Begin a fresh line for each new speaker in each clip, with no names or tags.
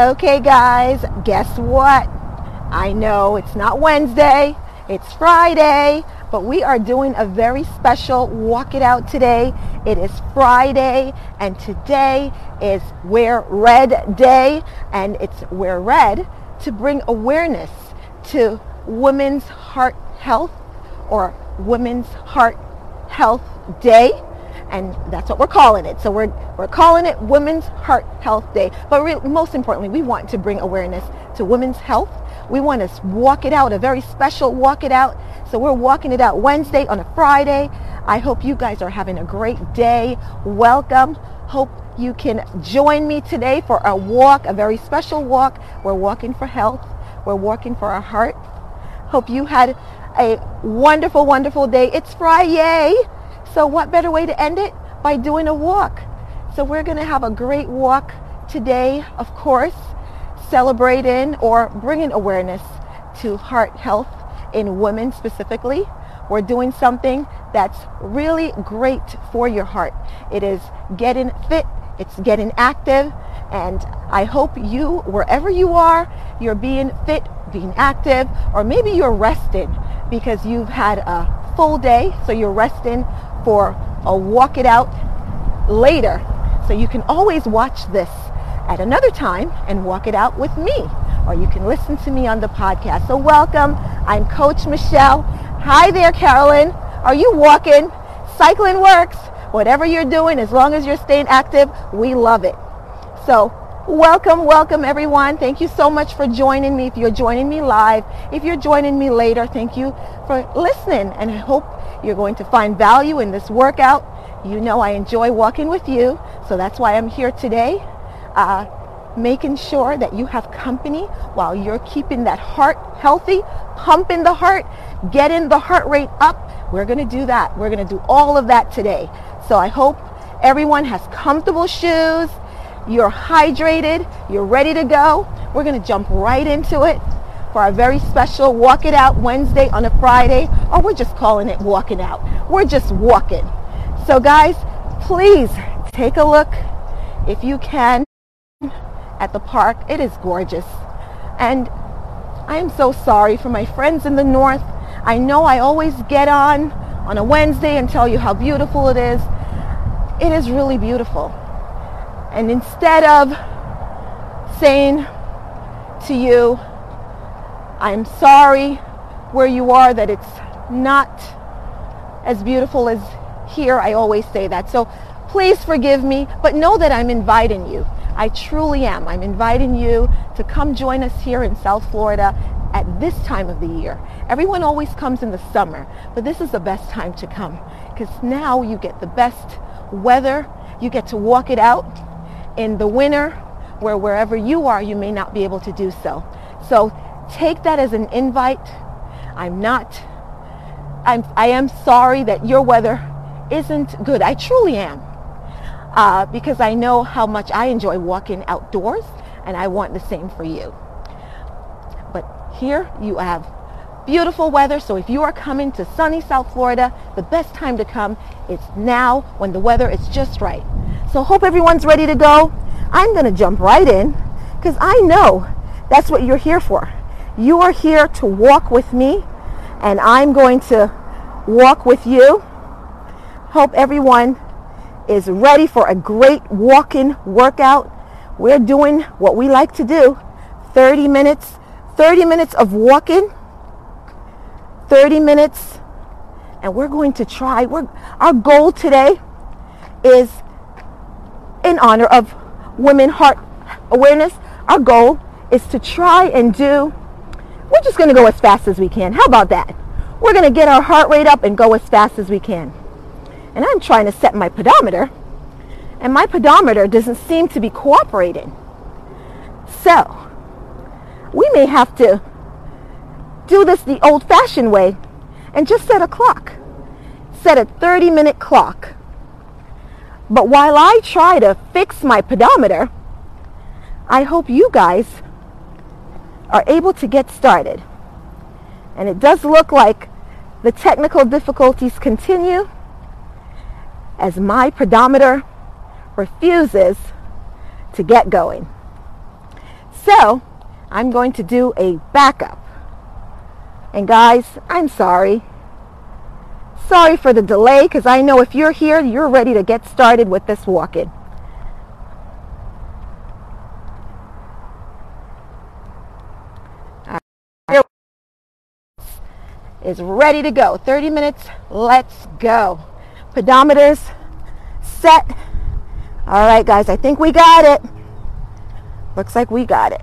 Okay, guys, guess what? I know it's not Wednesday, it's Friday, but we are doing a very special Walk It Out today. It is Friday, and today is Wear Red Day, and it's Wear Red to bring awareness to Women's Heart Health or Women's Heart Health Day and that's what we're calling it. So we're, we're calling it Women's Heart Health Day. But re- most importantly, we want to bring awareness to women's health. We want to walk it out, a very special walk it out. So we're walking it out Wednesday on a Friday. I hope you guys are having a great day. Welcome. Hope you can join me today for a walk, a very special walk. We're walking for health. We're walking for our heart. Hope you had a wonderful, wonderful day. It's Friday. So what better way to end it? By doing a walk. So we're going to have a great walk today, of course, celebrating or bringing awareness to heart health in women specifically. We're doing something that's really great for your heart. It is getting fit, it's getting active, and I hope you, wherever you are, you're being fit, being active, or maybe you're resting because you've had a full day, so you're resting for a walk it out later. So you can always watch this at another time and walk it out with me. Or you can listen to me on the podcast. So welcome. I'm Coach Michelle. Hi there, Carolyn. Are you walking? Cycling works. Whatever you're doing, as long as you're staying active, we love it. So welcome, welcome everyone. Thank you so much for joining me. If you're joining me live, if you're joining me later, thank you for listening. And I hope you're going to find value in this workout. You know I enjoy walking with you, so that's why I'm here today, uh, making sure that you have company while you're keeping that heart healthy, pumping the heart, getting the heart rate up. We're going to do that. We're going to do all of that today. So I hope everyone has comfortable shoes, you're hydrated, you're ready to go. We're going to jump right into it for our very special Walk It Out Wednesday on a Friday, or we're just calling it Walking Out. We're just walking. So guys, please take a look if you can at the park. It is gorgeous. And I'm so sorry for my friends in the north. I know I always get on on a Wednesday and tell you how beautiful it is. It is really beautiful. And instead of saying to you, I'm sorry where you are that it's not as beautiful as here. I always say that. So please forgive me, but know that I'm inviting you. I truly am. I'm inviting you to come join us here in South Florida at this time of the year. Everyone always comes in the summer, but this is the best time to come because now you get the best weather. You get to walk it out in the winter where wherever you are, you may not be able to do so. So take that as an invite. I'm not, I'm, I am sorry that your weather isn't good. I truly am. Uh, because I know how much I enjoy walking outdoors and I want the same for you. But here you have beautiful weather. So if you are coming to sunny South Florida, the best time to come is now when the weather is just right. So hope everyone's ready to go. I'm going to jump right in because I know that's what you're here for. You are here to walk with me, and I'm going to walk with you. Hope everyone is ready for a great walking workout. We're doing what we like to do 30 minutes, 30 minutes of walking, 30 minutes, and we're going to try. We're, our goal today is in honor of Women Heart Awareness. Our goal is to try and do we're just going to go as fast as we can. How about that? We're going to get our heart rate up and go as fast as we can. And I'm trying to set my pedometer, and my pedometer doesn't seem to be cooperating. So, we may have to do this the old-fashioned way and just set a clock. Set a 30-minute clock. But while I try to fix my pedometer, I hope you guys are able to get started. And it does look like the technical difficulties continue as my pedometer refuses to get going. So I'm going to do a backup. And guys, I'm sorry. Sorry for the delay because I know if you're here, you're ready to get started with this walking. Is ready to go. 30 minutes, let's go. Pedometers set. All right, guys, I think we got it. Looks like we got it.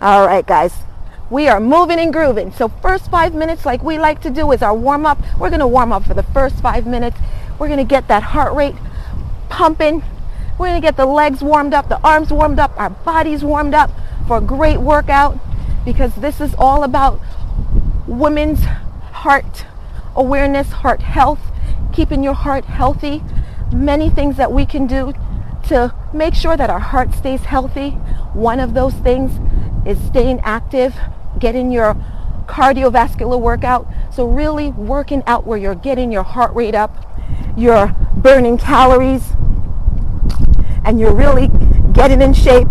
All right, guys. We are moving and grooving. So first five minutes, like we like to do, is our warm up. We're going to warm up for the first five minutes. We're going to get that heart rate pumping. We're going to get the legs warmed up, the arms warmed up, our bodies warmed up for a great workout because this is all about women's heart awareness, heart health, keeping your heart healthy. Many things that we can do to make sure that our heart stays healthy. One of those things is staying active, getting your cardiovascular workout. So really working out where you're getting your heart rate up, you're burning calories, and you're really getting in shape,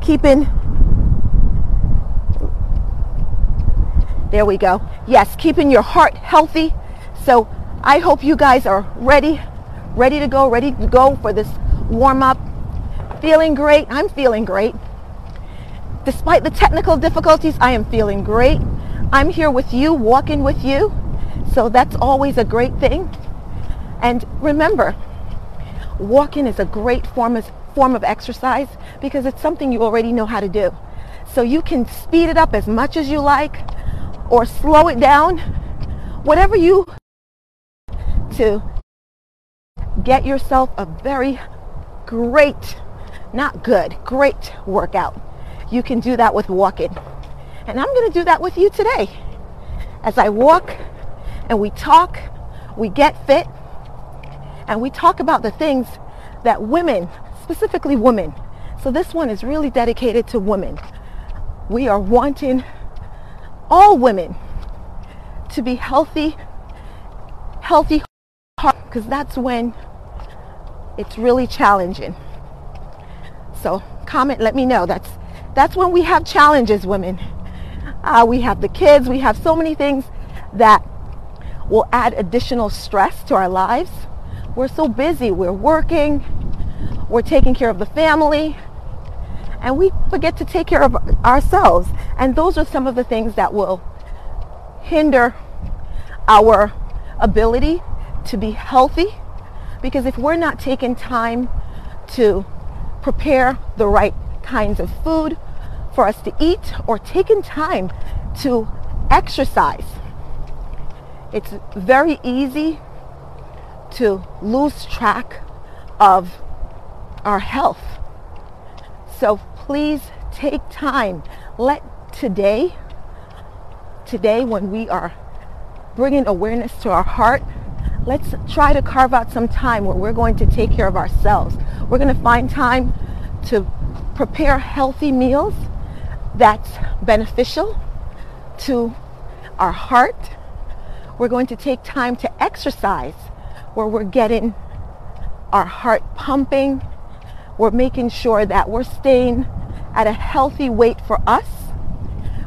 keeping There we go. Yes, keeping your heart healthy. So I hope you guys are ready ready to go, ready to go for this warm up. Feeling great. I'm feeling great. Despite the technical difficulties, I am feeling great. I'm here with you, walking with you. So that's always a great thing. And remember, walking is a great form of, form of exercise because it's something you already know how to do. So you can speed it up as much as you like or slow it down, whatever you to get yourself a very great, not good, great workout. You can do that with walking. And I'm going to do that with you today. As I walk and we talk, we get fit, and we talk about the things that women, specifically women, so this one is really dedicated to women. We are wanting all women to be healthy, healthy heart, because that's when it's really challenging. So comment, let me know. That's that's when we have challenges, women. Uh, we have the kids. We have so many things that will add additional stress to our lives. We're so busy. We're working. We're taking care of the family. And we forget to take care of ourselves. And those are some of the things that will hinder our ability to be healthy because if we're not taking time to prepare the right kinds of food for us to eat or taking time to exercise, it's very easy to lose track of our health. So please take time. Let today, today when we are bringing awareness to our heart, let's try to carve out some time where we're going to take care of ourselves. We're going to find time to prepare healthy meals that's beneficial to our heart. We're going to take time to exercise where we're getting our heart pumping. We're making sure that we're staying at a healthy weight for us.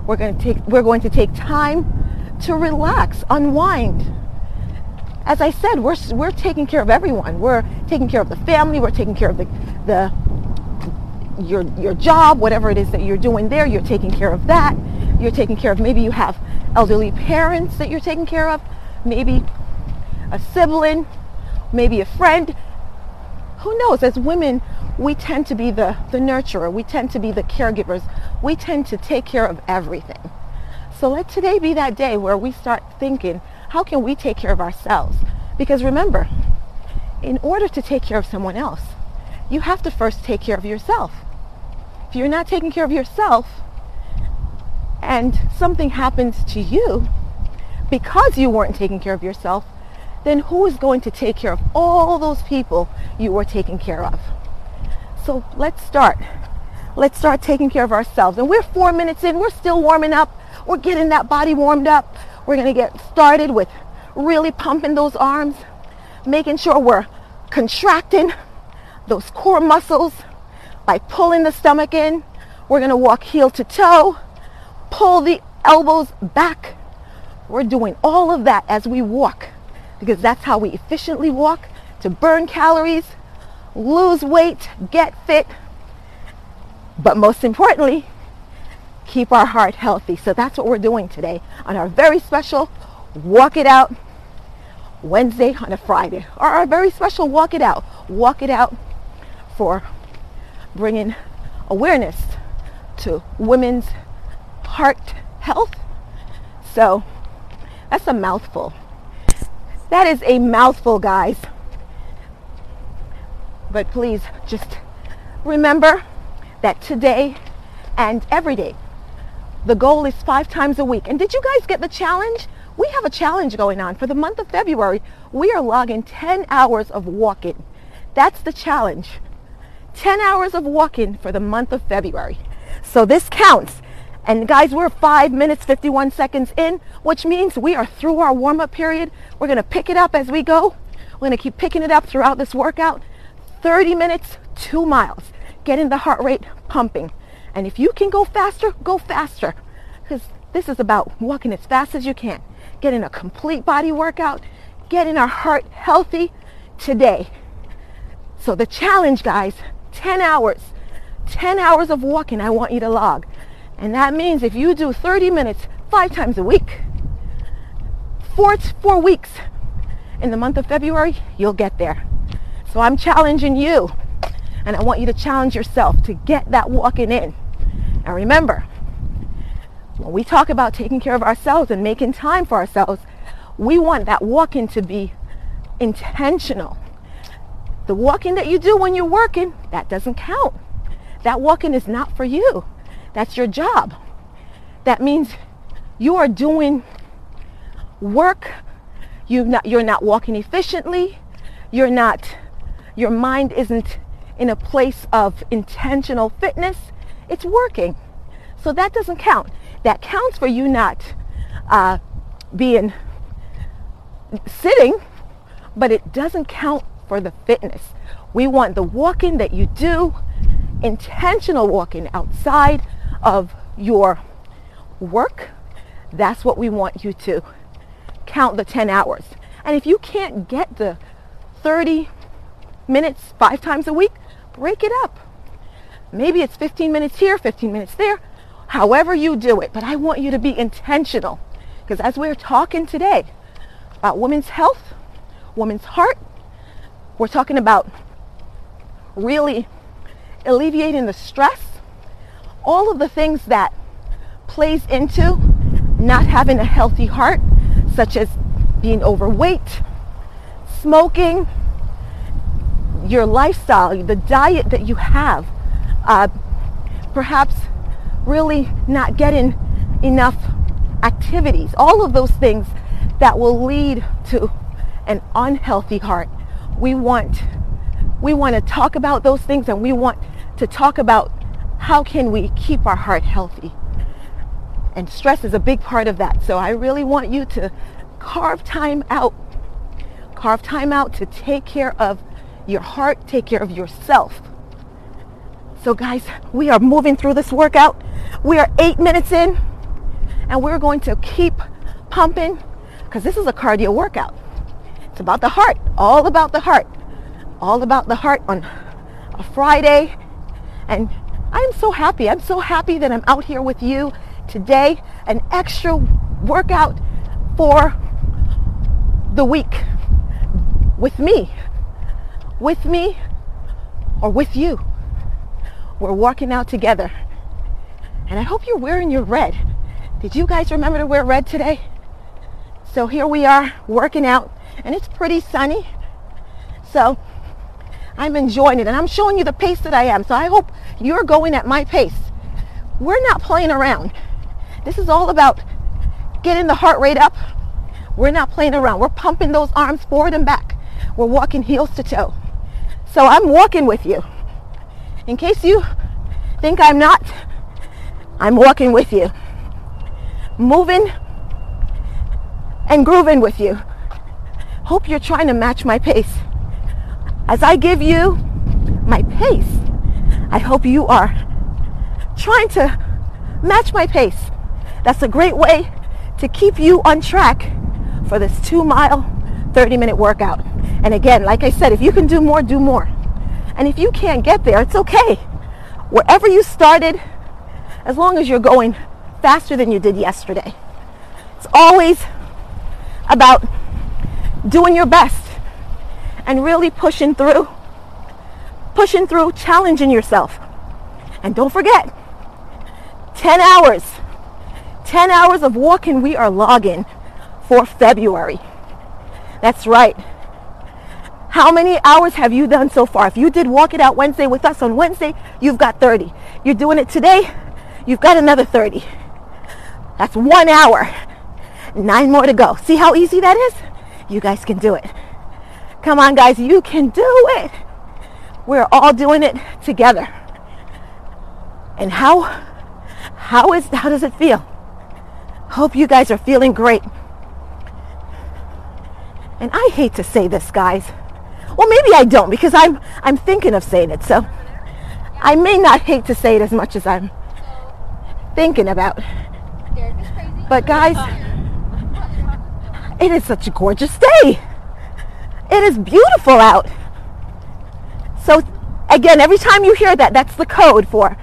We're going to take, we're going to take time to relax, unwind, as I said, we're, we're taking care of everyone. We're taking care of the family. We're taking care of the, the your, your job, whatever it is that you're doing there. You're taking care of that. You're taking care of, maybe you have elderly parents that you're taking care of. Maybe a sibling, maybe a friend. Who knows? As women, we tend to be the, the nurturer. We tend to be the caregivers. We tend to take care of everything. So let today be that day where we start thinking, how can we take care of ourselves? Because remember, in order to take care of someone else, you have to first take care of yourself. If you're not taking care of yourself and something happens to you because you weren't taking care of yourself, then who is going to take care of all those people you were taking care of? So let's start. Let's start taking care of ourselves. And we're four minutes in. We're still warming up. We're getting that body warmed up. We're going to get started with really pumping those arms, making sure we're contracting those core muscles by pulling the stomach in. We're going to walk heel to toe, pull the elbows back. We're doing all of that as we walk because that's how we efficiently walk to burn calories, lose weight, get fit, but most importantly, keep our heart healthy. So that's what we're doing today on our very special Walk It Out Wednesday on a Friday, or our very special Walk It Out. Walk It Out for bringing awareness to women's heart health. So that's a mouthful. That is a mouthful, guys. But please just remember that today and every day, the goal is five times a week. And did you guys get the challenge? We have a challenge going on. For the month of February, we are logging 10 hours of walking. That's the challenge. 10 hours of walking for the month of February. So this counts. And guys, we're 5 minutes 51 seconds in, which means we are through our warm-up period. We're going to pick it up as we go. We're going to keep picking it up throughout this workout. 30 minutes, 2 miles. Getting the heart rate pumping. And if you can go faster, go faster. Because this is about walking as fast as you can. Getting a complete body workout. Getting our heart healthy today. So the challenge, guys, 10 hours. 10 hours of walking I want you to log. And that means if you do 30 minutes five times a week, four, four weeks in the month of February, you'll get there. So I'm challenging you. And I want you to challenge yourself to get that walking in. And remember, when we talk about taking care of ourselves and making time for ourselves, we want that walking to be intentional. The walking that you do when you're working, that doesn't count. That walking is not for you. That's your job. That means you are doing work. You you're not walking efficiently. You're not, your mind isn't in a place of intentional fitness. It's working. So that doesn't count. That counts for you not uh, being sitting, but it doesn't count for the fitness. We want the walking that you do, intentional walking outside of your work. That's what we want you to count the 10 hours. And if you can't get the 30 minutes five times a week, break it up. Maybe it's 15 minutes here, 15 minutes there, however you do it. But I want you to be intentional because as we're talking today about women's health, women's heart, we're talking about really alleviating the stress, all of the things that plays into not having a healthy heart, such as being overweight, smoking, your lifestyle, the diet that you have, uh, perhaps really not getting enough activities, all of those things that will lead to an unhealthy heart we want we want to talk about those things and we want to talk about how can we keep our heart healthy. And stress is a big part of that. So I really want you to carve time out. Carve time out to take care of your heart, take care of yourself. So guys, we are moving through this workout. We are eight minutes in and we're going to keep pumping because this is a cardio workout. It's about the heart, all about the heart, all about the heart on a Friday. And I'm so happy. I'm so happy that I'm out here with you today. An extra workout for the week with me, with me or with you. We're walking out together. And I hope you're wearing your red. Did you guys remember to wear red today? So here we are working out and it's pretty sunny. So I'm enjoying it and I'm showing you the pace that I am. So I hope you're going at my pace. We're not playing around. This is all about getting the heart rate up. We're not playing around. We're pumping those arms forward and back. We're walking heels to toe. So I'm walking with you. In case you think I'm not, I'm walking with you. Moving and grooving with you hope you're trying to match my pace. As I give you my pace, I hope you are trying to match my pace. That's a great way to keep you on track for this two mile, 30 minute workout. And again, like I said, if you can do more, do more. And if you can't get there, it's okay. Wherever you started, as long as you're going faster than you did yesterday. It's always about doing your best and really pushing through, pushing through, challenging yourself. And don't forget, 10 hours, 10 hours of walking we are logging for February. That's right. How many hours have you done so far? If you did Walk It Out Wednesday with us on Wednesday, you've got 30. You're doing it today, you've got another 30. That's one hour. Nine more to go. See how easy that is? You guys can do it. Come on, guys, you can do it. We're all doing it together. And how how is how does it feel? Hope you guys are feeling great. And I hate to say this, guys. Well, maybe I don't because I'm I'm thinking of saying it. So I may not hate to say it as much as I'm thinking about. But guys, it is such a gorgeous day. It is beautiful out. So again, every time you hear that, that's the code for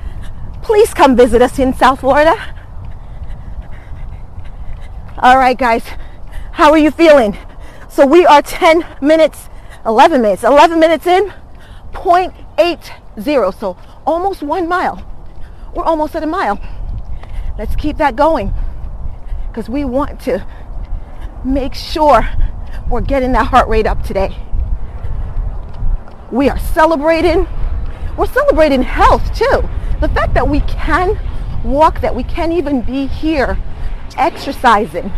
please come visit us in South Florida. All right, guys, how are you feeling? So we are 10 minutes, 11 minutes, 11 minutes in, 0.80. So almost one mile. We're almost at a mile. Let's keep that going because we want to make sure we're getting that heart rate up today. We are celebrating. We're celebrating health too. The fact that we can walk, that we can even be here exercising,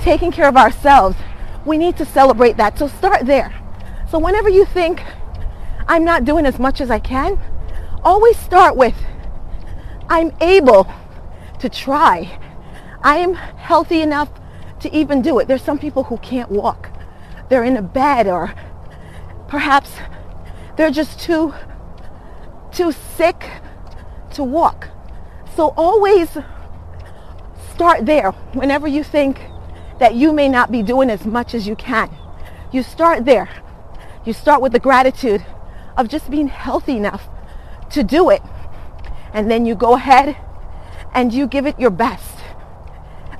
taking care of ourselves, we need to celebrate that. So start there. So whenever you think, I'm not doing as much as I can, always start with, I'm able to try. I am healthy enough to even do it. There's some people who can't walk. They're in a bed or perhaps they're just too too sick to walk. So always start there whenever you think that you may not be doing as much as you can. You start there. You start with the gratitude of just being healthy enough to do it. And then you go ahead and you give it your best.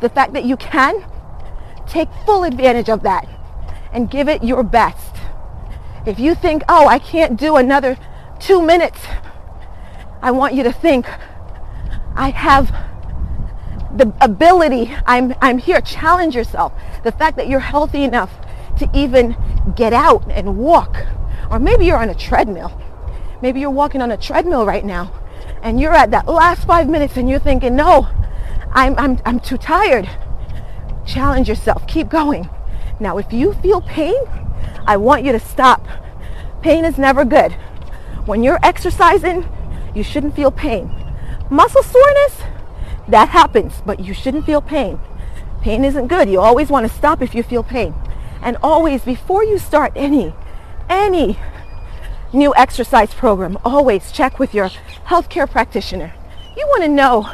The fact that you can, take full advantage of that and give it your best. If you think, oh, I can't do another two minutes, I want you to think, I have the ability, I'm, I'm here, challenge yourself. The fact that you're healthy enough to even get out and walk. Or maybe you're on a treadmill. Maybe you're walking on a treadmill right now and you're at that last five minutes and you're thinking, no, I'm, I'm, I'm too tired. Challenge yourself. Keep going. Now, if you feel pain, I want you to stop. Pain is never good. When you're exercising, you shouldn't feel pain. Muscle soreness, that happens, but you shouldn't feel pain. Pain isn't good. You always want to stop if you feel pain. And always, before you start any, any new exercise program, always check with your healthcare practitioner. You want to know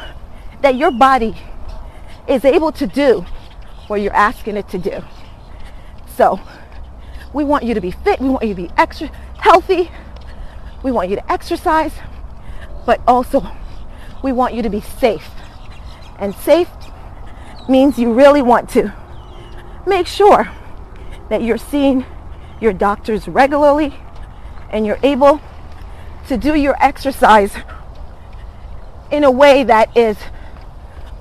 that your body is able to do what you're asking it to do. So we want you to be fit. We want you to be extra healthy. We want you to exercise, but also we want you to be safe. And safe means you really want to make sure that you're seeing your doctors regularly and you're able to do your exercise in a way that is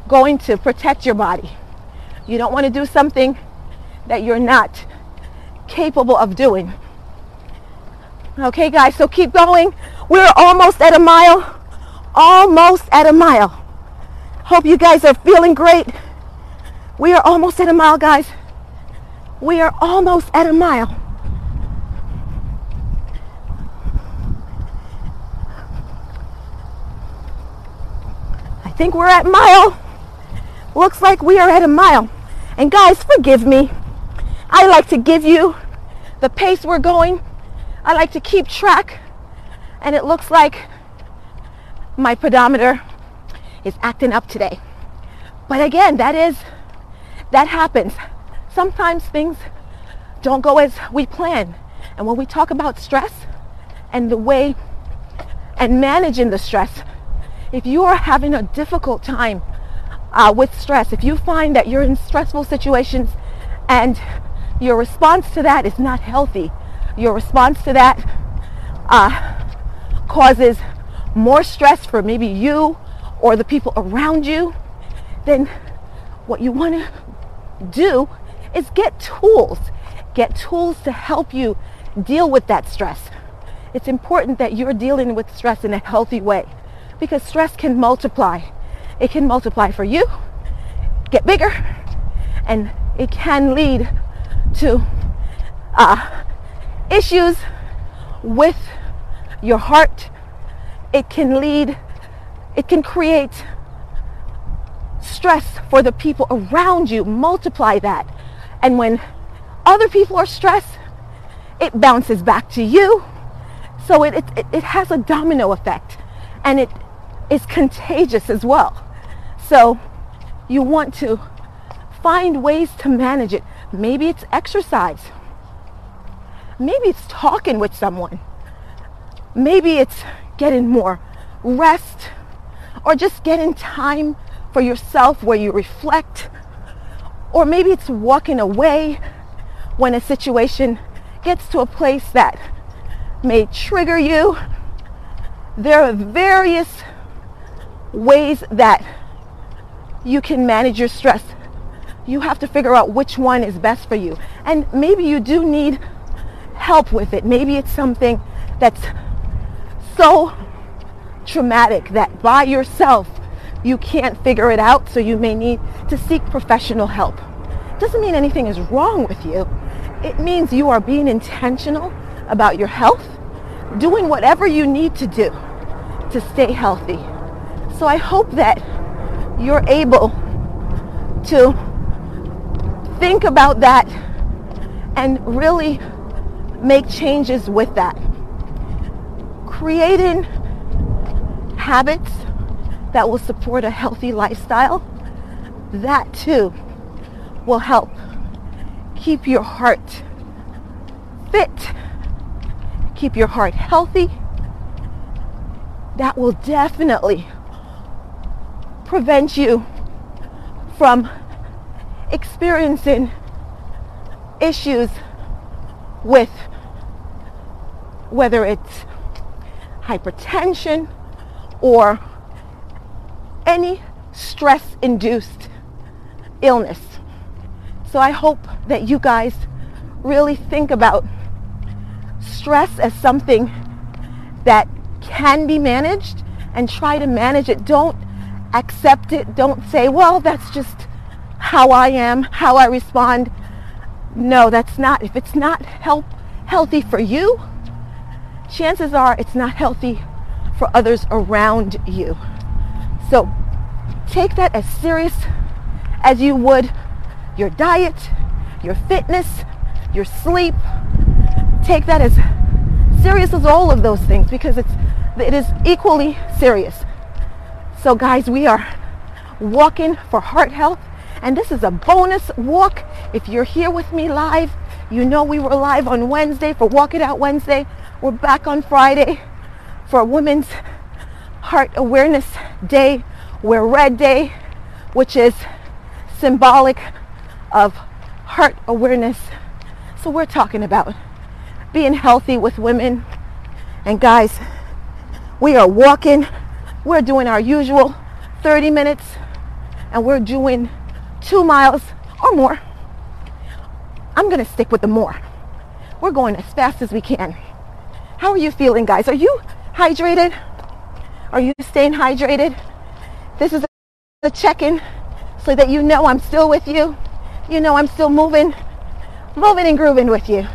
going to protect your body. You don't want to do something that you're not capable of doing. Okay, guys, so keep going. We're almost at a mile. Almost at a mile. Hope you guys are feeling great. We are almost at a mile, guys. We are almost at a mile. I think we're at mile. Looks like we are at a mile. And guys, forgive me. I like to give you the pace we're going. I like to keep track. And it looks like my pedometer is acting up today. But again, that is, that happens. Sometimes things don't go as we plan. And when we talk about stress and the way and managing the stress, if you are having a difficult time uh, with stress, if you find that you're in stressful situations and your response to that is not healthy, your response to that uh, causes more stress for maybe you or the people around you, then what you want to do is get tools. Get tools to help you deal with that stress. It's important that you're dealing with stress in a healthy way because stress can multiply. It can multiply for you, get bigger, and it can lead to uh, issues with your heart. It can lead, it can create stress for the people around you. Multiply that. And when other people are stressed, it bounces back to you. So it, it, it has a domino effect and it is contagious as well. So you want to find ways to manage it. Maybe it's exercise. Maybe it's talking with someone. Maybe it's getting more rest or just getting time for yourself where you reflect. Or maybe it's walking away when a situation gets to a place that may trigger you. There are various ways that you can manage your stress. You have to figure out which one is best for you. And maybe you do need help with it. Maybe it's something that's so traumatic that by yourself you can't figure it out, so you may need to seek professional help. Doesn't mean anything is wrong with you. It means you are being intentional about your health, doing whatever you need to do to stay healthy. So I hope that you're able to think about that and really make changes with that. Creating habits that will support a healthy lifestyle, that too will help keep your heart fit, keep your heart healthy. That will definitely prevent you from experiencing issues with whether it's hypertension or any stress induced illness. So I hope that you guys really think about stress as something that can be managed and try to manage it. Don't accept it. Don't say, well, that's just how I am, how I respond. No, that's not. If it's not help, healthy for you, chances are it's not healthy for others around you. So take that as serious as you would your diet, your fitness, your sleep. Take that as serious as all of those things because it's it is equally serious. So guys, we are walking for heart health and this is a bonus walk. If you're here with me live, you know we were live on Wednesday for Walk It Out Wednesday. We're back on Friday for Women's Heart Awareness Day. Wear Red Day, which is symbolic of heart awareness. So we're talking about being healthy with women. And guys, we are walking. We're doing our usual 30 minutes and we're doing two miles or more. I'm going to stick with the more. We're going as fast as we can. How are you feeling, guys? Are you hydrated? Are you staying hydrated? This is a check-in so that you know I'm still with you. You know I'm still moving, moving and grooving with you.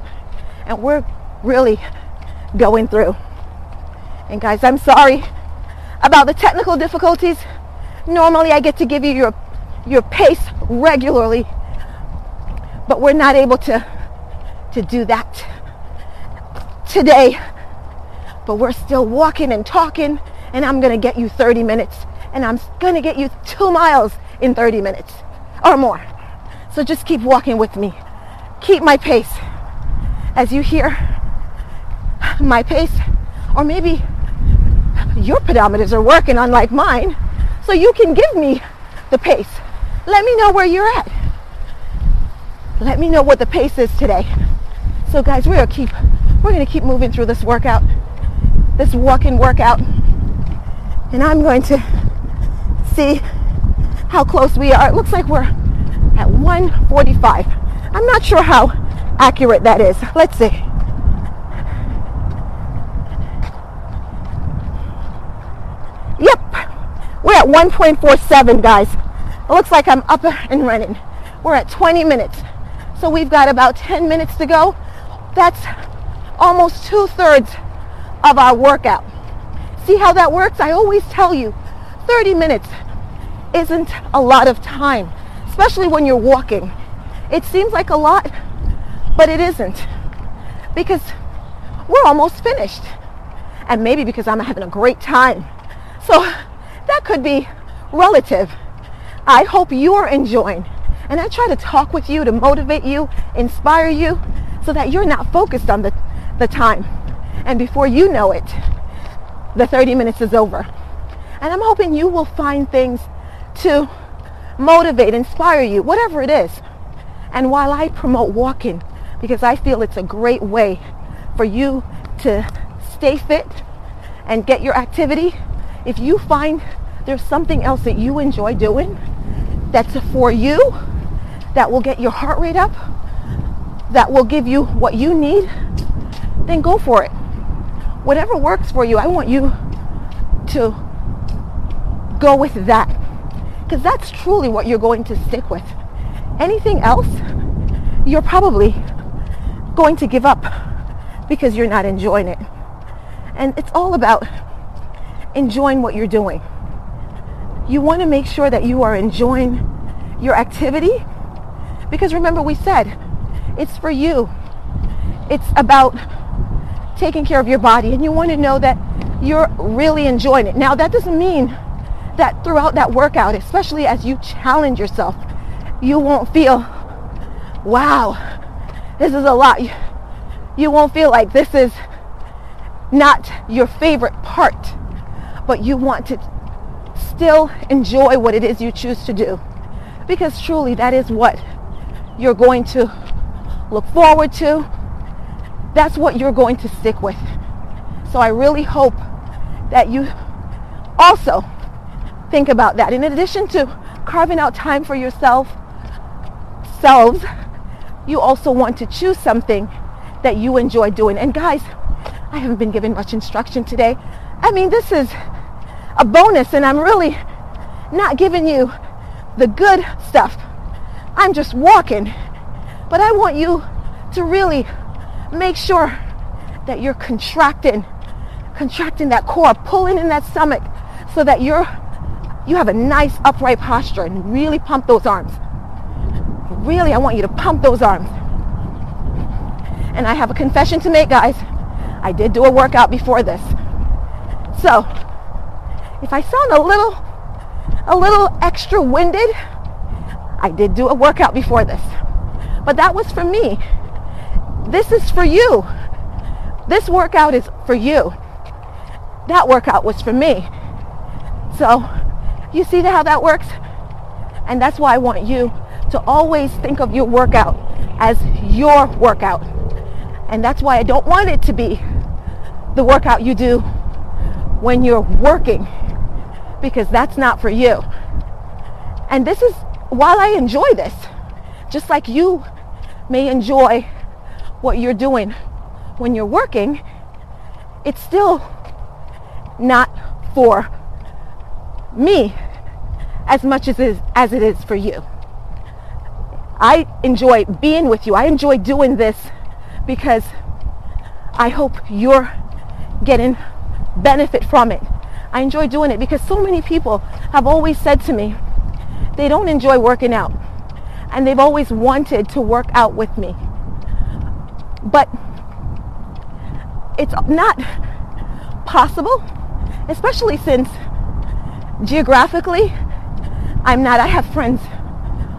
And we're really going through. And guys, I'm sorry about the technical difficulties. Normally I get to give you your, your pace regularly, but we're not able to, to do that today. But we're still walking and talking and I'm going to get you 30 minutes and I'm going to get you two miles in 30 minutes or more. So just keep walking with me. Keep my pace. As you hear my pace, or maybe your pedometers are working unlike mine, so you can give me the pace. Let me know where you're at. Let me know what the pace is today. So guys, we're gonna keep we're gonna keep moving through this workout, this walking workout. And I'm going to see how close we are. It looks like we're at 145. I'm not sure how accurate that is. Let's see. Yep, we're at 1.47, guys. It looks like I'm up and running. We're at 20 minutes. So we've got about 10 minutes to go. That's almost two thirds of our workout. See how that works? I always tell you 30 minutes isn't a lot of time, especially when you're walking. It seems like a lot, but it isn't because we're almost finished. And maybe because I'm having a great time. So that could be relative. I hope you're enjoying. And I try to talk with you to motivate you, inspire you, so that you're not focused on the, the time. And before you know it, the 30 minutes is over. And I'm hoping you will find things to motivate, inspire you, whatever it is. And while I promote walking, because I feel it's a great way for you to stay fit and get your activity, if you find there's something else that you enjoy doing that's for you, that will get your heart rate up, that will give you what you need, then go for it. Whatever works for you, I want you to go with that. Because that's truly what you're going to stick with. Anything else, you're probably going to give up because you're not enjoying it. And it's all about enjoying what you're doing. You want to make sure that you are enjoying your activity because remember we said it's for you. It's about taking care of your body and you want to know that you're really enjoying it. Now that doesn't mean that throughout that workout, especially as you challenge yourself, you won't feel, wow, this is a lot. You won't feel like this is not your favorite part, but you want to still enjoy what it is you choose to do. Because truly that is what you're going to look forward to. That's what you're going to stick with. So I really hope that you also think about that. In addition to carving out time for yourself, selves, you also want to choose something that you enjoy doing. And guys, I haven't been given much instruction today. I mean, this is a bonus and I'm really not giving you the good stuff. I'm just walking. But I want you to really make sure that you're contracting, contracting that core, pulling in that stomach so that you're you have a nice upright posture and really pump those arms. Really, I want you to pump those arms. And I have a confession to make, guys. I did do a workout before this. So, if I sound a little a little extra winded, I did do a workout before this. But that was for me. This is for you. This workout is for you. That workout was for me. So you see how that works? And that's why I want you to always think of your workout as your workout. And that's why I don't want it to be the workout you do when you're working because that's not for you. And this is while I enjoy this, just like you may enjoy what you're doing when you're working, it's still not for me as much as it is, as it is for you. I enjoy being with you. I enjoy doing this because I hope you're getting benefit from it. I enjoy doing it because so many people have always said to me they don't enjoy working out and they've always wanted to work out with me. But it's not possible especially since geographically, I'm not, I have friends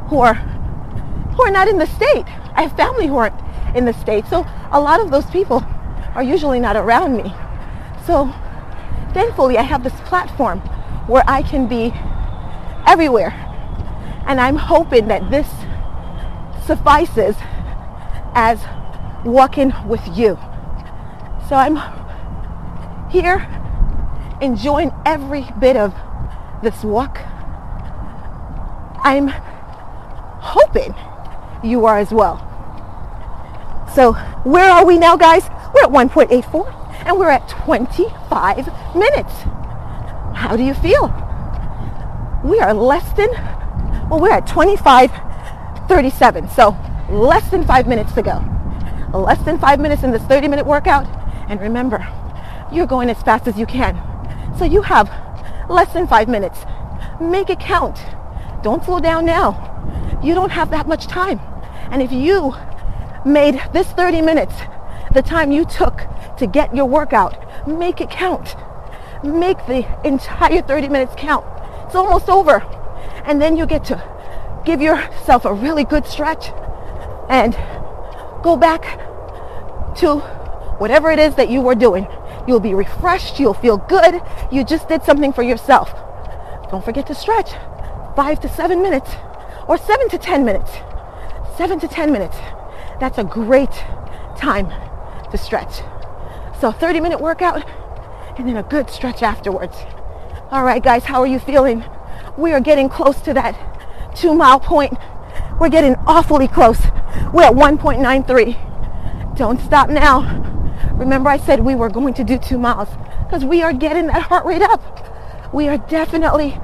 who are who are not in the state. I have family who aren't in the state. So a lot of those people are usually not around me. So thankfully I have this platform where I can be everywhere. And I'm hoping that this suffices as walking with you. So I'm here enjoying every bit of this walk. I'm hoping you are as well. So where are we now, guys? We're at 1.84 and we're at 25 minutes. How do you feel? We are less than, well, we're at 25.37. So less than five minutes to go. Less than five minutes in this 30 minute workout. And remember, you're going as fast as you can. So you have less than five minutes. Make it count. Don't slow down now. You don't have that much time. And if you made this 30 minutes the time you took to get your workout, make it count. Make the entire 30 minutes count. It's almost over. And then you get to give yourself a really good stretch and go back to whatever it is that you were doing. You'll be refreshed. You'll feel good. You just did something for yourself. Don't forget to stretch five to seven minutes or seven to 10 minutes. Seven to 10 minutes. That's a great time to stretch. So 30 minute workout and then a good stretch afterwards. All right, guys, how are you feeling? We are getting close to that two mile point. We're getting awfully close. We're at 1.93. Don't stop now. Remember I said we were going to do two miles because we are getting that heart rate up. We are definitely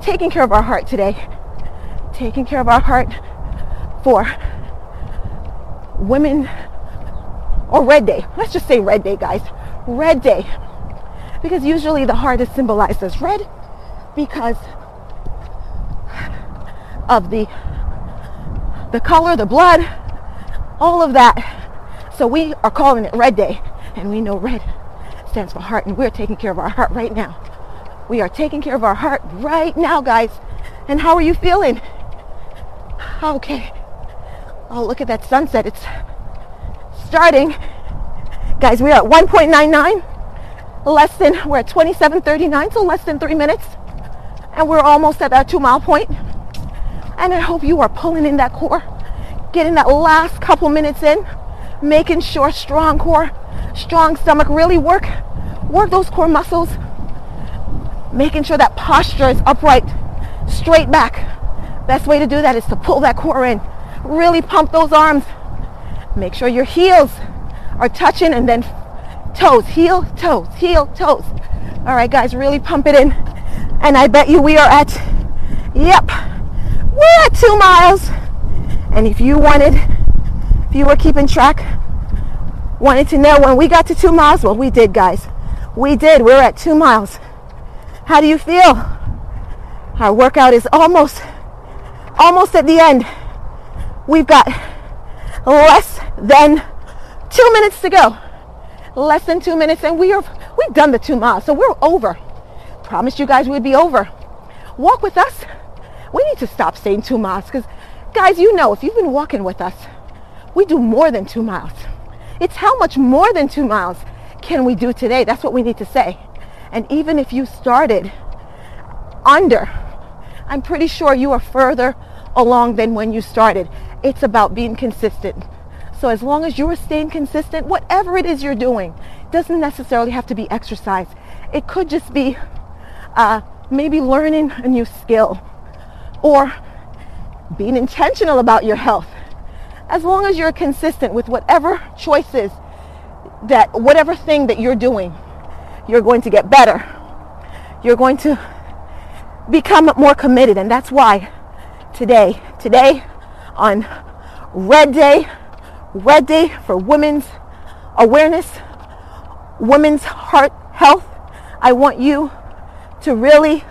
taking care of our heart today. Taking care of our heart for women Wear Red Day. Let's just say red day, guys. Red day. Because usually the heart is symbolized as red because of the the color, the blood, all of that so we are calling it Red Day, and we know red stands for heart, and we're taking care of our heart right now. We are taking care of our heart right now, guys. And how are you feeling? Okay. Oh, look at that sunset. It's starting. Guys, we are at 1.99. Less than, we're at 27.39, so less than three minutes. And we're almost at that two mile point. And I hope you are pulling in that core, getting that last couple minutes in making sure strong core, strong stomach, really work, work those core muscles, making sure that posture is upright, straight back. Best way to do that is to pull that core in. Really pump those arms. Make sure your heels are touching and then toes, heel, toes, heel, toes. All right, guys, really pump it in. And I bet you we are at, yep, we're at two miles. And if you wanted if you were keeping track, wanted to know when we got to two miles, well, we did, guys. We did. We're at two miles. How do you feel? Our workout is almost, almost at the end. We've got less than two minutes to go. Less than two minutes, and we are we've done the two miles, so we're over. Promised you guys we'd be over. Walk with us. We need to stop saying two miles because, guys, you know if you've been walking with us, we do more than two miles. It's how much more than two miles can we do today? That's what we need to say. And even if you started under, I'm pretty sure you are further along than when you started. It's about being consistent. So as long as you are staying consistent, whatever it is you're doing, doesn't necessarily have to be exercise. It could just be uh, maybe learning a new skill or being intentional about your health as long as you're consistent with whatever choices that whatever thing that you're doing, you're going to get better. You're going to become more committed. And that's why today, today on Red Day, Red Day for Women's Awareness, Women's Heart Health, I want you to really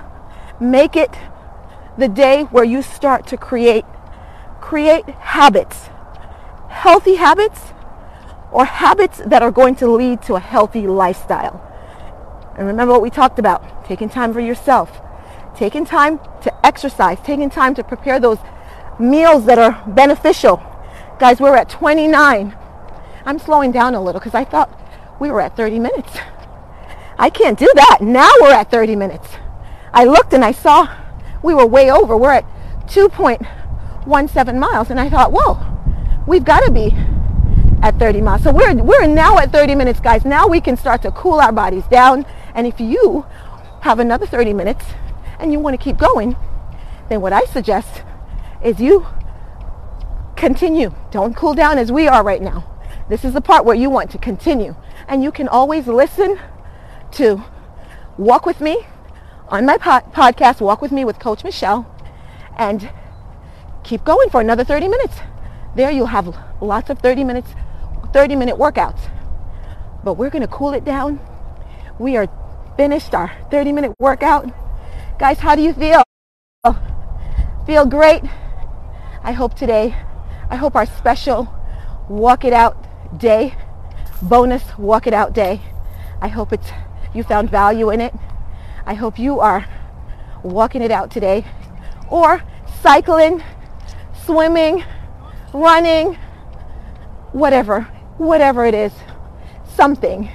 make it the day where you start to create create habits healthy habits or habits that are going to lead to a healthy lifestyle. And remember what we talked about taking time for yourself, taking time to exercise, taking time to prepare those meals that are beneficial. Guys, we're at 29. I'm slowing down a little because I thought we were at 30 minutes. I can't do that. Now we're at 30 minutes. I looked and I saw we were way over. We're at 2.17 miles. And I thought, whoa, we've got to be at 30 miles. So we're, we're now at 30 minutes, guys. Now we can start to cool our bodies down. And if you have another 30 minutes and you want to keep going, then what I suggest is you continue. Don't cool down as we are right now. This is the part where you want to continue. And you can always listen to Walk With Me on my podcast, Walk With Me with Coach Michelle, and keep going for another 30 minutes. There you'll have lots of 30 minutes, 30 minute workouts. But we're going to cool it down. We are finished our 30 minute workout. Guys, how do you feel? Feel great? I hope today, I hope our special walk it out day, bonus walk it out day, I hope it's you found value in it. I hope you are walking it out today or cycling, swimming, running, whatever, whatever it is, something.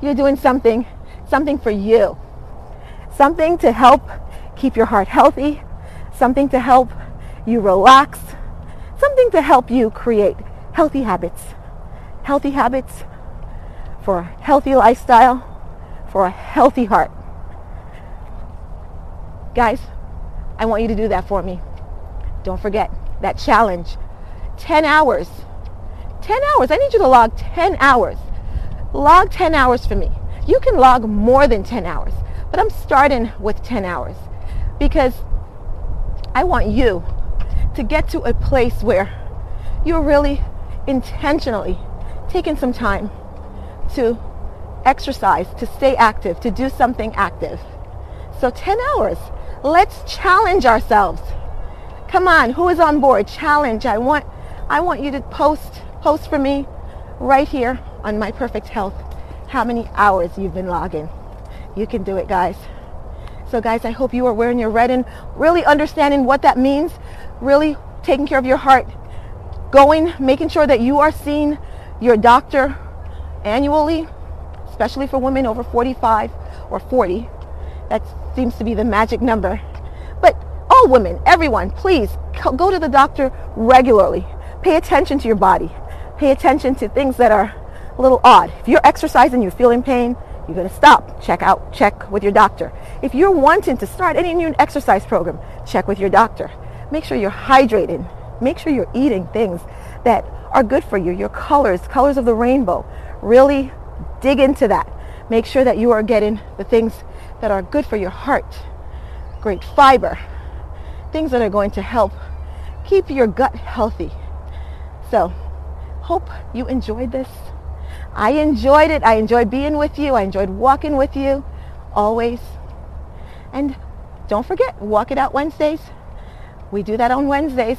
You're doing something, something for you. Something to help keep your heart healthy, something to help you relax, something to help you create healthy habits. Healthy habits for a healthy lifestyle, for a healthy heart. Guys, I want you to do that for me. Don't forget that challenge. 10 hours. 10 hours. I need you to log 10 hours. Log 10 hours for me. You can log more than 10 hours, but I'm starting with 10 hours because I want you to get to a place where you're really intentionally taking some time to exercise, to stay active, to do something active. So 10 hours. Let's challenge ourselves. Come on, who is on board? Challenge. I want I want you to post post for me right here on my perfect health how many hours you've been logging. You can do it, guys. So guys, I hope you are wearing your red and really understanding what that means, really taking care of your heart, going, making sure that you are seeing your doctor annually, especially for women over 45 or 40. That seems to be the magic number. But all women, everyone, please go to the doctor regularly. Pay attention to your body. Pay attention to things that are a little odd. If you're exercising, you're feeling pain, you're going to stop. Check out, check with your doctor. If you're wanting to start any new exercise program, check with your doctor. Make sure you're hydrated. Make sure you're eating things that are good for you. Your colors, colors of the rainbow. Really dig into that. Make sure that you are getting the things that are good for your heart. Great fiber. Things that are going to help keep your gut healthy. So, hope you enjoyed this. I enjoyed it. I enjoyed being with you. I enjoyed walking with you always. And don't forget, Walk It Out Wednesdays. We do that on Wednesdays.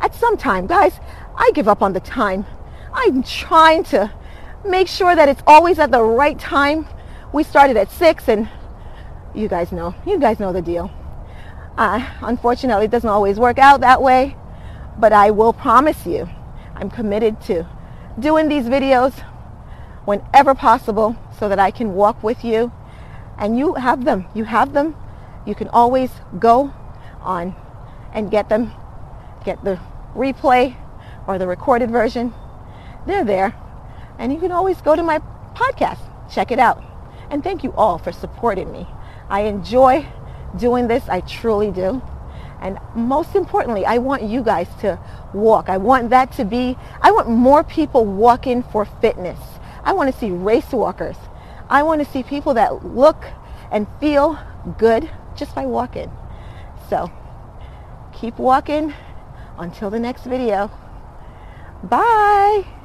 At some time, guys, I give up on the time. I'm trying to make sure that it's always at the right time. We started at 6 and you guys know. You guys know the deal. Uh, unfortunately, it doesn't always work out that way. But I will promise you, I'm committed to doing these videos whenever possible so that I can walk with you. And you have them. You have them. You can always go on and get them. Get the replay or the recorded version. They're there. And you can always go to my podcast. Check it out. And thank you all for supporting me. I enjoy doing this. I truly do. And most importantly, I want you guys to walk. I want that to be, I want more people walking for fitness. I want to see race walkers. I want to see people that look and feel good just by walking. So keep walking until the next video. Bye.